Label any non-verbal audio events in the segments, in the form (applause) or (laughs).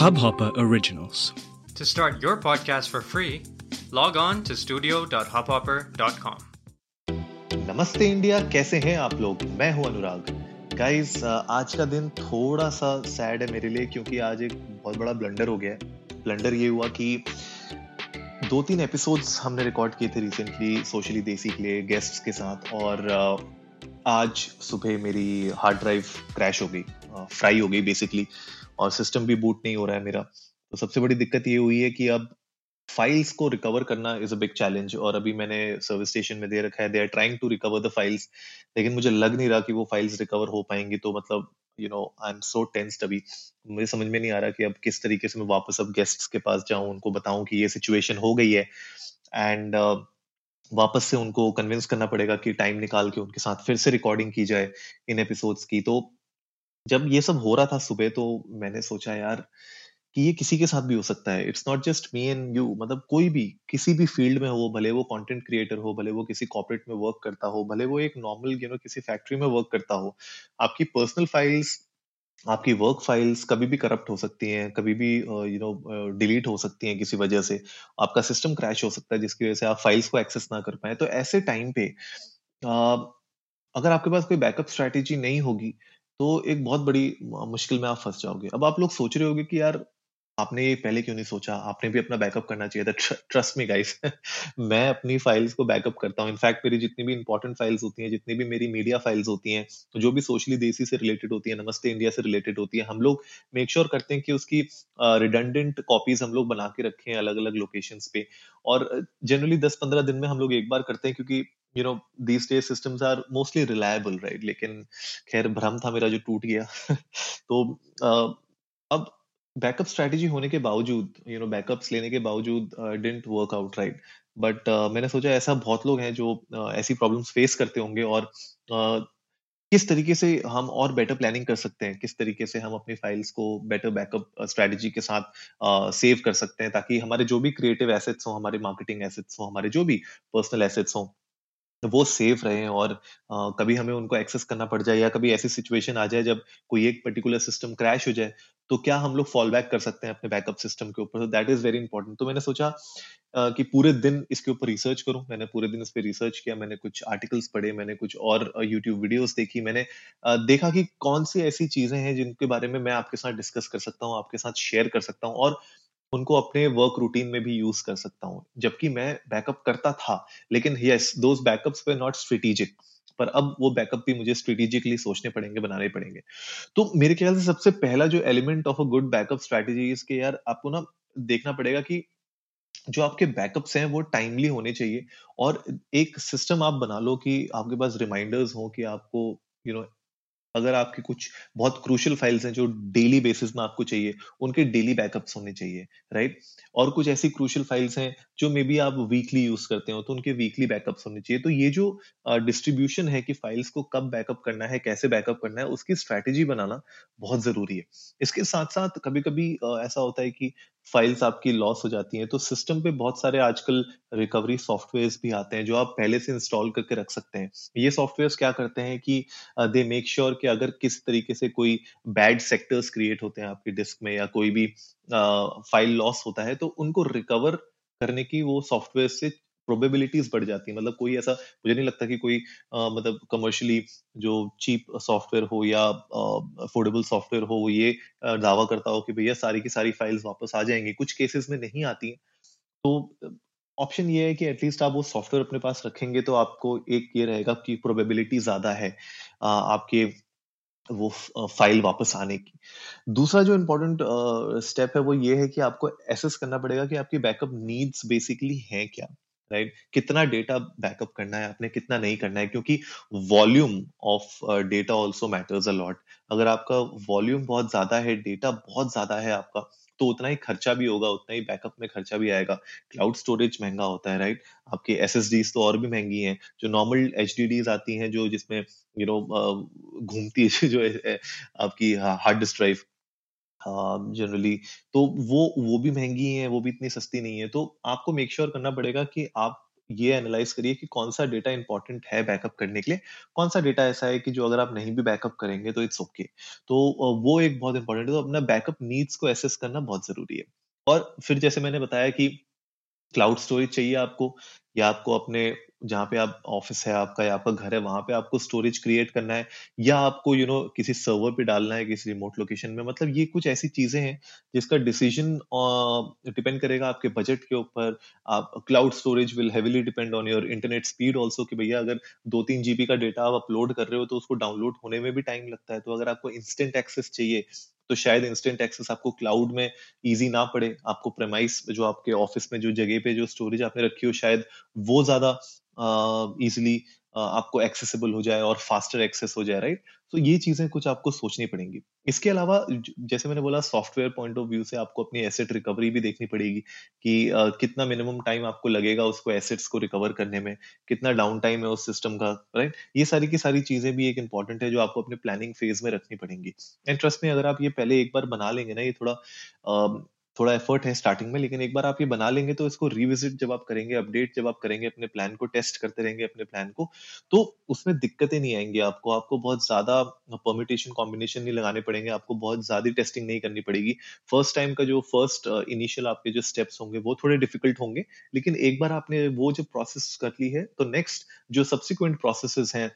Hubhopper Originals. To start your podcast for free, log on to studio.hubhopper.com. नमस्ते India कैसे हैं आप लोग मैं हूँ अनुराग गाइस आज का दिन थोड़ा सा सैड है मेरे लिए क्योंकि आज एक बहुत बड़ा ब्लंडर हो गया है ब्लंडर ये हुआ कि दो तीन एपिसोड्स हमने रिकॉर्ड किए थे रिसेंटली सोशली देसी के लिए गेस्ट्स के साथ और आज सुबह मेरी हार्ड ड्राइव क्रैश हो गई फ्राई हो गई बेसिकली और सिस्टम भी बूट नहीं हो रहा है मेरा। तो सबसे बड़ी दिक्कत ये हुई है कि अब फाइल्स को रिकवर करना इज़ अ बिग चैलेंज और अभी मैंने सर्विस स्टेशन में दे रखा है they are trying to recover the files लेकिन मुझे लग नहीं रहा कि वो फाइल्स रिकवर हो पाएँगी तो मतलब you know I am so tensed अभी। मुझे समझ में नहीं आ रहा कि अब किस तरीके से मैं वापस अब गेस्ट्स के पास जाऊँ उनको बताऊँ कि ये सिचुएशन हो गई है। एंड uh, वापस से उनको कन्विंस करना पड़ेगा कि टाइम निकाल के उनके साथ फिर से रिकॉर्डिंग की जाए इन एपिसोड्स की। तो जब ये सब हो रहा था सुबह तो मैंने सोचा, यार, कि ये किसी के साथ भी हो सकता है। It's not just me and you मतलब कोई भी, किसी भी फ़ील्ड में हो, भले वो कंटेंट क्रिएटर हो, भले वो किसी कॉर्पोरेट में वर्क करता हो, भले वो एक नॉर्मल यू नो किसी फैक्ट्री में वर्क करता हो, आपकी पर्सनल फाइल्स आपकी वर्क फाइल्स कभी भी करप्ट हो सकती हैं, कभी भी यू नो डिलीट हो सकती हैं किसी वजह से। आपका सिस्टम क्रैश हो सकता है, जिसकी वजह से आप फाइल्स को एक्सेस ना कर पाए। तो ऐसे टाइम पे अगर आपके पास कोई बैकअप स्ट्रेटेजी नहीं होगी तो एक बहुत बड़ी मुश्किल में आप फंस जाओगे। अब आप लोग सोच रहे होगे कि यार, आपने ये पहले क्यों नहीं सोचा? आपने भी अपना बैकअप करना चाहिए था। ट्रस्ट मी गाइस मैं अपनी फाइल्स को बैकअप करता हूँ। इनफैक्ट मेरी जितनी भी इंपॉर्टेंट फाइल्स होती हैं, जितनी भी मेरी मीडिया फाइल्स होती हैं तो जो भी सोशली देसी से रिलेटेड होती है, नमस्ते इंडिया से रिलेटेड होती है, हम लोग मेक श्योर sure करते हैं कि उसकी रिडंडेंट कॉपीज हम लोग बना के रखें अलग अलग लोकेशन पे। और जनरली दस पंद्रह दिन में हम लोग एक बार करते हैं, क्योंकि you know these day systems are mostly reliable right लेकिन खैर भ्रम था मेरा जो टूट गया। (laughs) तो uh, अब बैकअप स्ट्रेटेजी होने के बावजूद यू नो बैकअप्स लेने के बावजूद didn't work out right but मैंने सोचा ऐसा बहुत लोग हैं जो uh, ऐसी प्रॉब्लम्स फेस करते होंगे और uh, किस तरीके से हम और बेटर प्लानिंग कर सकते हैं? किस तरीके से हम अपनी फाइल्स को बेटर बैकअप स्ट्रेटजी के साथ सेव uh, कर सकते हैं ताकि हमारे जो भी क्रिएटिव एसेट्स हो हमारे मार्केटिंग एसेट्स हो हमारे जो भी पर्सनल एसेट्स हो वो सेफ़ रहे और आ, कभी हमें उनको एक्सेस करना पड़ जाए या कभी ऐसी सिचुएशन आ जाए जब कोई एक पर्टिकुलर सिस्टम क्रैश हो जाए तो क्या हम लोग फॉल बैक कर सकते हैं अपने बैकअप सिस्टम के ऊपर? दैट इज़ वेरी इंपॉर्टेंट तो मैंने सोचा आ, कि पूरे दिन इसके ऊपर रिसर्च करूँ। मैंने पूरे दिन इस पर रिसर्च किया मैंने कुछ आर्टिकल्स पढ़े मैंने कुछ और यूट्यूब वीडियोस देखी मैंने आ, देखा कि कौन सी ऐसी चीज़ें हैं जिनके बारे में मैं आपके साथ डिस्कस कर सकता हूँ आपके साथ शेयर कर सकता हूँ और उनको अपने वर्क रूटीन में भी यूज़ कर सकता हूँ। जबकि मैं बैकअप करता था लेकिन yes those backups were not strategic पर अब वो बैकअप भी मुझे स्ट्रेटेजिकली सोचने पड़ेंगे बनाने पड़ेंगे। तो मेरे ख्याल से सबसे पहला जो element of a good backup strategy इसके यार आपको ना देखना पड़ेगा कि जो आपके बैकअप्स हैं वो टाइमली होने चाहिए और एक सिस्टम आप बना लो कि आपके पास रिमाइंडर्स हो कि आपको यू you नो know, अगर आपकी कुछ बहुत क्रूशल फाइल्स हैं जो डेली बेसिस में आपको चाहिए, उनके डेली बैकअप्स होने चाहिए राइट और कुछ ऐसी क्रूशल फाइल्स हैं जो मे बी आप वीकली यूज़ करते हो तो उनके वीकली बैकअप्स होने चाहिए। तो ये जो डिस्ट्रीब्यूशन है कि फाइल्स को कब बैकअप करना है, कैसे बैकअप करना है, उसकी स्ट्रैटेजी बनाना बहुत ज़रूरी है। इसके साथ साथ कभी कभी ऐसा होता है कि फाइल्स आपकी लॉस हो जाती हैं। तो सिस्टम पे बहुत सारे आजकल रिकवरी सॉफ्टवेयर भी आते हैं जो आप पहले से इंस्टॉल करके रख सकते हैं। ये सॉफ्टवेयर क्या करते हैं कि दे मेक श्योर कि अगर किस तरीके से कोई बैड सेक्टर्स क्रिएट होते हैं आपके डिस्क में या कोई भी फ़ाइल uh, लॉस होता है तो उनको रिकवर करने की वो सॉफ्टवेयर से प्रोबेबिलिटीज बढ़ जाती है। मतलब कोई ऐसा मुझे नहीं लगता कि कोई आ, मतलब कमर्शियली जो चीप सॉफ्टवेयर हो या अफोर्डेबल सॉफ्टवेयर हो ये दावा करता हो कि भैया सारी की सारी फाइल्स वापस आ जाएँगी। कुछ केसेस में नहीं आती तो ऑप्शन ये है कि एटलीस्ट आप वो सॉफ्टवेयर अपने पास रखेंगे तो आपको एक ये रहेगा कि प्रोबेबिलिटी ज़्यादा है आपके वो फ़ाइल वापस आने की। दूसरा जो इम्पोर्टेंट स्टेप है वो ये है कि आपको एसेस करना पड़ेगा कि आपकी बैकअप नीड्स बेसिकली हैं क्या। राइट कितना डेटा बैकअप करना है, आपने कितना नहीं करना है, क्योंकि volume of data also matters a lot अगर आपका वॉल्यूम बहुत ज़्यादा है डेटा बहुत ज़्यादा है आपका तो उतना ही खर्चा भी होगा, उतना ही बैकअप में खर्चा भी आएगा। क्लाउड स्टोरेज महँगा होता है राइट आपके एस तो और भी महँगी हैं, जो नॉर्मल एच आती हैं, जो जिसमें यू नो घूमती है, (laughs) जो आपकी हार्ड डिस्क ड्राइव जनरली तो वो वो भी महँगी है, वो भी इतनी सस्ती नहीं है। तो आपको मेक श्योर sure करना पड़ेगा कि आप ये एनालाइज करिए कि कौन सा डेटा इंपॉर्टेंट है बैकअप करने के लिए। कौन सा डेटा ऐसा है कि जो अगर आप नहीं भी बैकअप करेंगे तो इट्स ओके okay. तो वो एक बहुत इंपॉर्टेंट है। तो अपना बैकअप नीड्स को एसेस करना बहुत ज़रूरी है। और फिर जैसे मैंने बताया कि क्लाउड स्टोरेज चाहिए आपको, या आपको अपने जहाँ पे आप ऑफ़िस है आपका या आपका घर है वहाँ पे आपको स्टोरेज क्रिएट करना है या आपको यू you नो know, किसी सर्वर पे डालना है किसी रिमोट लोकेशन में मतलब ये कुछ ऐसी चीज़ें हैं जिसका डिसीज़न डिपेंड करेगा आपके बजट के ऊपर। आप cloud storage will heavily depend on your internet speed also कि भैया अगर दो तीन जीबी का डेटा आप अपलोड कर रहे हो तो उसको डाउनलोड होने में भी टाइम लगता है। तो अगर आपको इंस्टेंट एक्सेस चाहिए तो शायद इंस्टेंट एक्सेस आपको क्लाउड में इजी ना पड़े। आपको प्रेमाइस जो आपके ऑफ़िस में जो जगह पे जो स्टोरेज आपने रखी हो शायद वो ज़्यादा इजिली uh, आपको एक्सेसिबल हो जाए और फास्टर एक्सेस हो जाए राइट तो ये चीज़ें कुछ आपको सोचनी पड़ेंगी। इसके अलावा जैसे मैंने बोला सॉफ्टवेयर पॉइंट ऑफ़ व्यू से आपको अपनी एसेट रिकवरी भी देखनी पड़ेगी कि कितना मिनिमम टाइम आपको लगेगा उसको एसेट्स को रिकवर करने में, कितना डाउन टाइम है उस सिस्टम का राइट ये सारी की सारी चीज़ें भी एक इंपॉर्टेंट है जो आपको अपने प्लानिंग फ़ेज़ में रखनी पड़ेंगी। एंड ट्रस्ट में अगर आप ये पहले एक बार बना लेंगे ना, ये थोड़ा थोड़ा एफर्ट है स्टार्टिंग में लेकिन एक बार आप ये बना लेंगे तो इसको रिविजिट जब आप करेंगे अपडेट जब आप करेंगे अपने प्लान को टेस्ट करते रहेंगे अपने प्लान को तो उसमें दिक्कतें नहीं आएँगी आपको। आपको बहुत ज़्यादा परमिटेशन कॉम्बिनेशन नहीं लगाने पड़ेंगे आपको बहुत ज़्यादा टेस्टिंग नहीं करनी पड़ेगी। फ़र्स्ट टाइम का जो फ़र्स्ट इनिशियल uh, आपके जो स्टेप्स होंगे वो थोड़े डिफ़िकल्ट होंगे लेकिन एक बार आपने वो जो प्रोसेस कर ली है तो नेक्स्ट जो सब्सिक्वेंट प्रोसेस हैं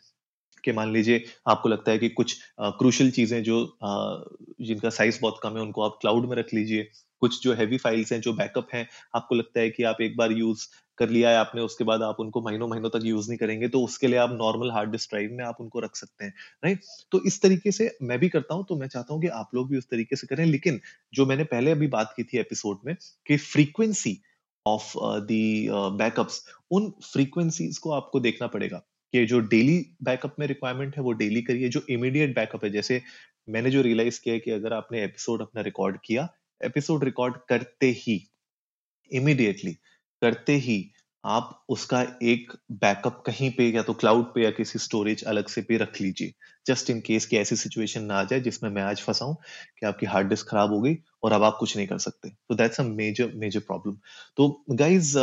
कि मान लीजिए आपको लगता है कि कुछ क्रूशल चीज़ें जो आ, जिनका साइज़ बहुत कम है उनको आप क्लाउड में रख लीजिए। कुछ जो हैवी फाइल्स हैं, जो बैकअप हैं, आपको लगता है कि आप एक बार यूज़ कर लिया है आपने, उसके बाद आप उनको महीनों महीनों तक यूज़ नहीं करेंगे तो उसके लिए आप नॉर्मल हार्ड डिस्क ड्राइव में आप उनको रख सकते हैं राइट तो इस तरीके से मैं भी करता हूँ तो मैं चाहता हूँ कि आप लोग भी उस तरीके से करें, लेकिन जो मैंने पहले अभी बात की थी एपिसोड में कि फ्रीक्वेंसी ऑफ़ दी बैकअप्स उन फ्रीक्वेंसीज को आपको देखना पड़ेगा कि जो डेली बैकअप में रिक्वायरमेंट है, वो डेली करिए, जो इमीडिएट बैकअप है, जैसे मैंने जो रियलाइज़ किया है कि अगर आपने एपिसोड अपना रिकॉर्ड किया एपिसोड रिकॉर्ड करते ही इमीडिएटली करते ही आप उसका एक बैकअप कहीं पे या तो क्लाउड पे या किसी स्टोरेज अलग से पे रख लीजिए। जस्ट इन केस की ऐसी सिचुएशन ना आ जाए जिसमें मैं आज फंसा हूँ कि आपकी हार्ड डिस्क खराब हो गई और अब आप कुछ नहीं कर सकते। तो that's a major major problem तो गाइज़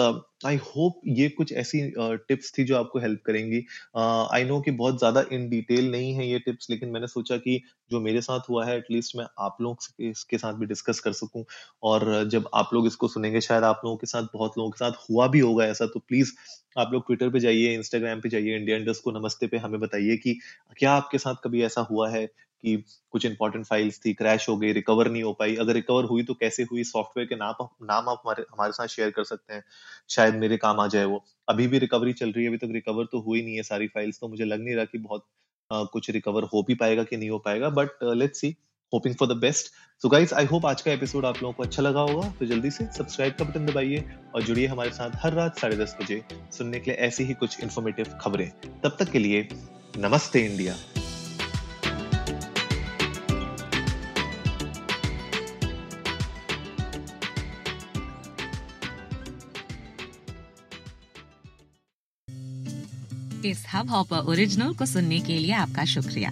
आई होप ये कुछ ऐसी टिप्स uh, थी जो आपको हेल्प करेंगी। आई uh, नो कि बहुत ज़्यादा इन डिटेल नहीं है ये टिप्स लेकिन मैंने सोचा कि जो मेरे साथ हुआ है एटलीस्ट मैं आप लोग इसके साथ भी डिस्कस कर सकूँ। और जब आप लोग इसको सुनेंगे शायद आप लोगों के साथ बहुत लोगों के साथ हुआ भी होगा ऐसा तो प्लीज़ आप लोग ट्विटर पे जाइए इंस्टाग्राम पे जाइए इंडिया इंडस्ट को नमस्ते पे हमें बताइए कि क्या आपके साथ कभी ऐसा हुआ है कि कुछ इंपॉर्टेंट फाइल्स थी क्रैश हो गई रिकवर नहीं हो पाई? अगर रिकवर हुई तो कैसे हुई? सॉफ्टवेयर के नाम नाम आप हमारे हमारे साथ शेयर कर सकते हैं। शायद मेरे काम आ जाए वो। अभी भी रिकवरी चल रही है, अभी तक रिकवर तो हुई नहीं है सारी फाइल्स तो मुझे लग नहीं रहा कि बहुत कुछ रिकवर हो भी पाएगा कि नहीं हो पाएगा but let's see hoping for the best so guys I hope आज का एपिसोड आप लोगों को अच्छा लगा होगा। तो जल्दी से सब्सक्राइब का बटन दबाइए और जुड़िए हमारे साथ हर रात साढ़े दस बजे सुनने के लिए ऐसी ही कुछ इन्फॉर्मेटिव खबरें। तब तक के लिए नमस्ते इंडिया। इस हब हॉपर ओरिजिनल को सुनने के लिए आपका शुक्रिया।